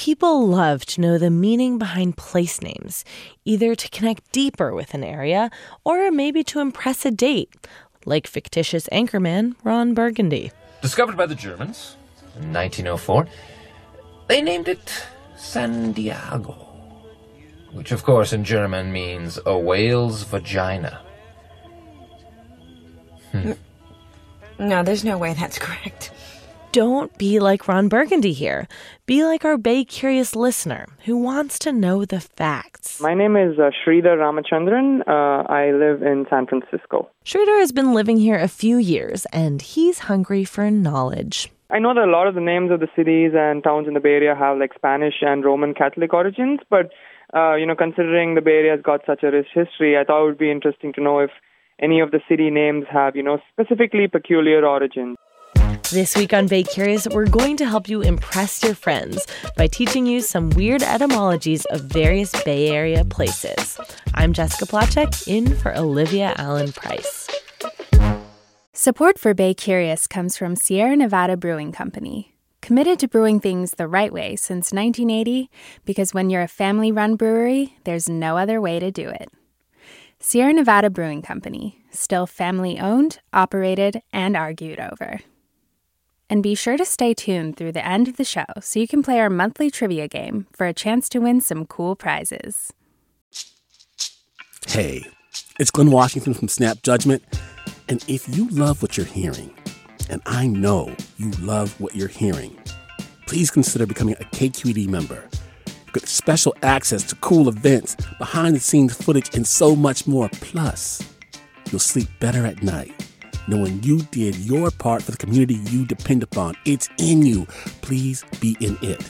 People love to know the meaning behind place names, either to connect deeper with an area or maybe to impress a date, like fictitious anchorman Ron Burgundy. Discovered by the Germans in 1904, they named it San Diego, which of course in German means a whale's vagina. Hmm. No, there's no way that's correct don't be like Ron Burgundy here. Be like our Bay Curious listener who wants to know the facts. My name is uh, Sridhar Ramachandran. Uh, I live in San Francisco. Sridhar has been living here a few years and he's hungry for knowledge. I know that a lot of the names of the cities and towns in the Bay Area have like Spanish and Roman Catholic origins, but uh, you know, considering the Bay Area has got such a rich history, I thought it would be interesting to know if any of the city names have, you know, specifically peculiar origins. This week on Bay Curious, we're going to help you impress your friends by teaching you some weird etymologies of various Bay Area places. I'm Jessica Placzek, in for Olivia Allen Price. Support for Bay Curious comes from Sierra Nevada Brewing Company. Committed to brewing things the right way since 1980, because when you're a family run brewery, there's no other way to do it. Sierra Nevada Brewing Company, still family owned, operated, and argued over. And be sure to stay tuned through the end of the show so you can play our monthly trivia game for a chance to win some cool prizes. Hey, it's Glynn Washington from Snap Judgment. And if you love what you're hearing, and I know you love what you're hearing, please consider becoming a KQED member. You get special access to cool events, behind the scenes footage, and so much more. Plus, you'll sleep better at night knowing you did your part for the community you depend upon. It's in you. Please be in it.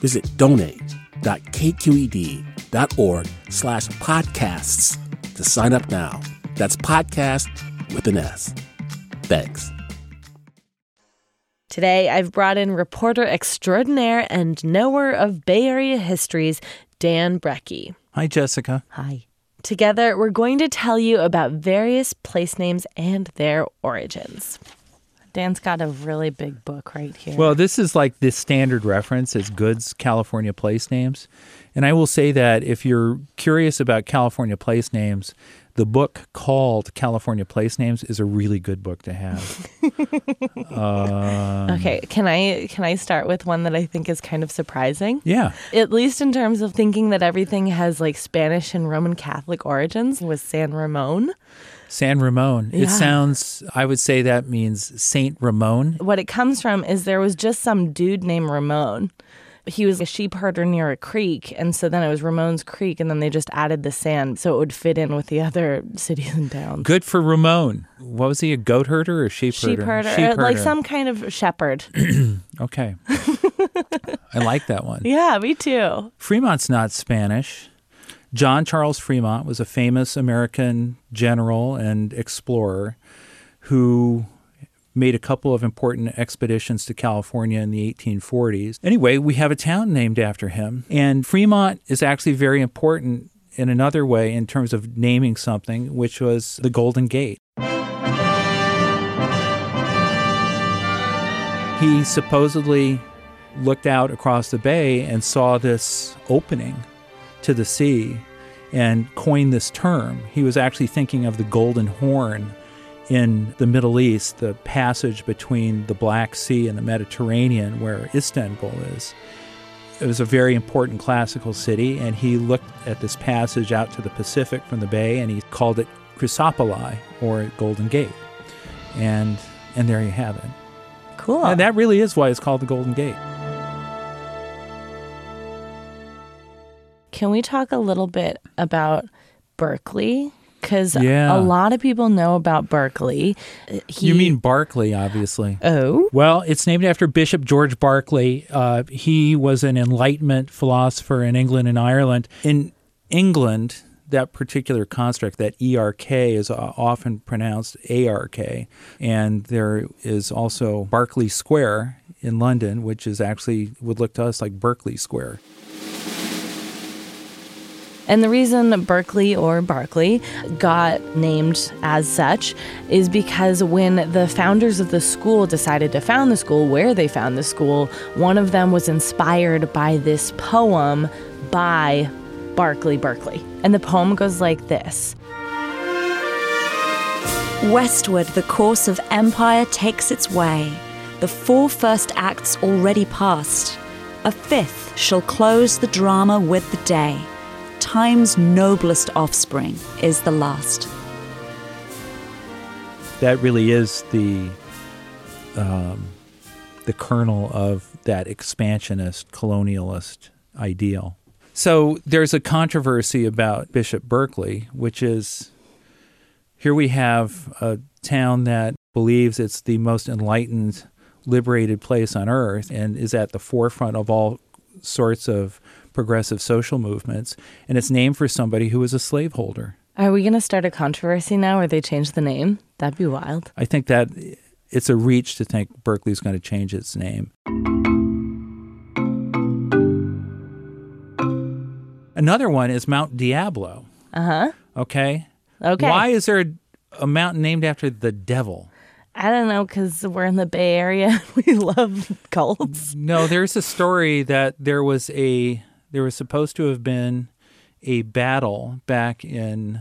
Visit donate.kqed.org slash podcasts to sign up now. That's podcast with an S. Thanks. Today, I've brought in reporter extraordinaire and knower of Bay Area histories, Dan Brekke. Hi, Jessica. Hi. Together, we're going to tell you about various place names and their origins. Dan's got a really big book right here. Well, this is like the standard reference is Gudde's California place names. And I will say that if you're curious about California place names, the book called California Place Names is a really good book to have. um, okay, can I can I start with one that I think is kind of surprising? Yeah. At least in terms of thinking that everything has like Spanish and Roman Catholic origins was San Ramon. San Ramon. Yeah. It sounds, I would say that means Saint Ramon. What it comes from is there was just some dude named Ramon he was a sheep herder near a creek, and so then it was Ramon's Creek, and then they just added the sand so it would fit in with the other cities and towns. Good for Ramon. What was he, a goat herder or sheep, sheep herder? Sheep uh, herder, like some kind of shepherd. okay, I like that one. Yeah, me too. Fremont's not Spanish. John Charles Fremont was a famous American general and explorer who made a couple of important expeditions to California in the 1840s. Anyway, we have a town named after him. And Fremont is actually very important in another way in terms of naming something, which was the Golden Gate. He supposedly looked out across the bay and saw this opening to the sea and coined this term. He was actually thinking of the Golden Horn in the Middle East, the passage between the Black Sea and the Mediterranean, where Istanbul is. It was a very important classical city, and he looked at this passage out to the Pacific from the bay and he called it Chrysopylae or Golden Gate. And and there you have it. Cool. And that really is why it's called the Golden Gate. Can we talk a little bit about Berkeley? Because yeah. a lot of people know about Berkeley. He, you mean Berkeley, obviously. Oh. Well, it's named after Bishop George Berkeley. Uh, he was an Enlightenment philosopher in England and Ireland. In England, that particular construct, that ERK, is often pronounced ARK. And there is also Berkeley Square in London, which is actually would look to us like Berkeley Square. And the reason Berkeley or Barclay got named as such is because when the founders of the school decided to found the school, where they found the school, one of them was inspired by this poem by Barclay Berkeley. And the poem goes like this Westward, the course of empire takes its way. The four first acts already past. A fifth shall close the drama with the day time's noblest offspring is the last. That really is the um, the kernel of that expansionist colonialist ideal. So there's a controversy about Bishop Berkeley, which is here we have a town that believes it's the most enlightened, liberated place on earth and is at the forefront of all sorts of progressive social movements, and it's named for somebody who was a slaveholder. Are we going to start a controversy now where they change the name? That'd be wild. I think that it's a reach to think Berkeley's going to change its name. Another one is Mount Diablo. Uh huh. Okay. Okay. Why is there a mountain named after the devil? I don't know because we're in the Bay Area. we love cults. No, there's a story that there was a there was supposed to have been a battle back in,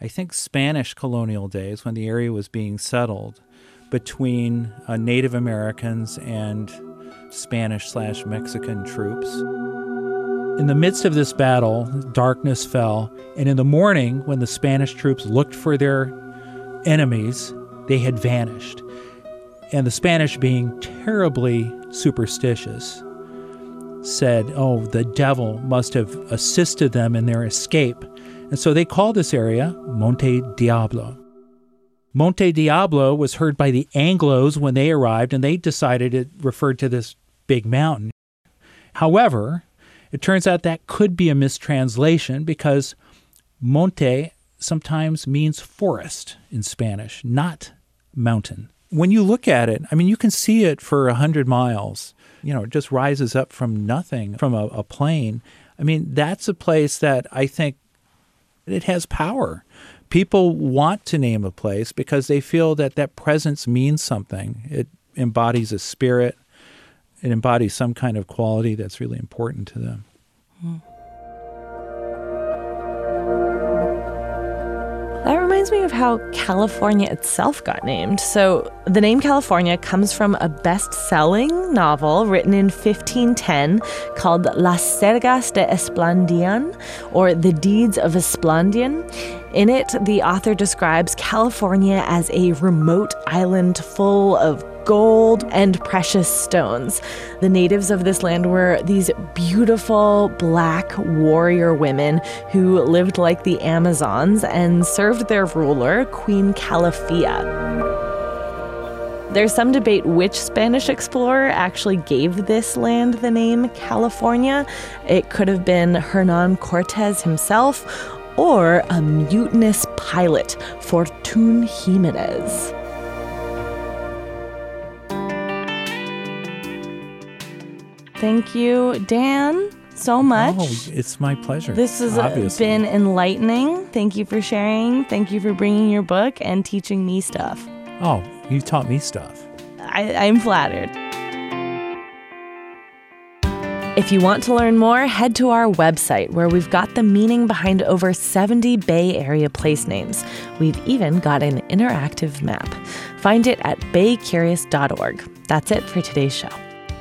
I think, Spanish colonial days when the area was being settled between uh, Native Americans and Spanish slash Mexican troops. In the midst of this battle, darkness fell, and in the morning, when the Spanish troops looked for their enemies, they had vanished. And the Spanish, being terribly superstitious, said, Oh, the devil must have assisted them in their escape. And so they called this area Monte Diablo. Monte Diablo was heard by the Anglos when they arrived, and they decided it referred to this big mountain. However, it turns out that could be a mistranslation because monte sometimes means forest in Spanish, not mountain. When you look at it, I mean, you can see it for a hundred miles you know, it just rises up from nothing from a, a plain. I mean, that's a place that I think it has power. People want to name a place because they feel that that presence means something. It embodies a spirit. It embodies some kind of quality that's really important to them. Mm. Reminds me of how California itself got named. So, the name California comes from a best selling novel written in 1510 called Las Sergas de Esplandian, or The Deeds of Esplandian. In it, the author describes California as a remote island full of gold and precious stones. The natives of this land were these beautiful black warrior women who lived like the Amazons and served their ruler, Queen Calafia. There's some debate which Spanish explorer actually gave this land the name California. It could have been Hernan Cortez himself or a mutinous pilot, Fortun Jimenez. Thank you, Dan, so much. Oh, it's my pleasure. This has obviously. been enlightening. Thank you for sharing. Thank you for bringing your book and teaching me stuff. Oh, you taught me stuff. I, I'm flattered. If you want to learn more, head to our website where we've got the meaning behind over 70 Bay Area place names. We've even got an interactive map. Find it at baycurious.org. That's it for today's show.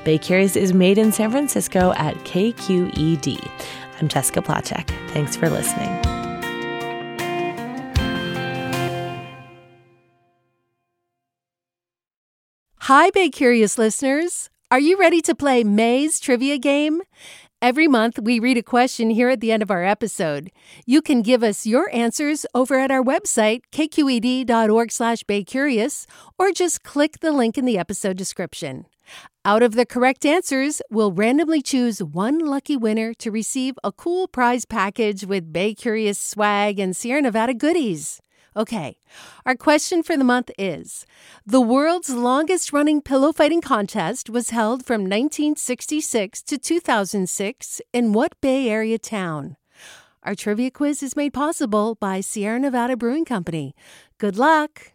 Bay Curious is made in San Francisco at KQED. I'm Jessica Placzek. Thanks for listening. Hi, Bay Curious listeners. Are you ready to play May's trivia game? Every month, we read a question here at the end of our episode. You can give us your answers over at our website, kqed.org slash baycurious, or just click the link in the episode description. Out of the correct answers, we'll randomly choose one lucky winner to receive a cool prize package with Bay Curious swag and Sierra Nevada goodies. Okay, our question for the month is The world's longest running pillow fighting contest was held from 1966 to 2006 in what Bay Area town? Our trivia quiz is made possible by Sierra Nevada Brewing Company. Good luck!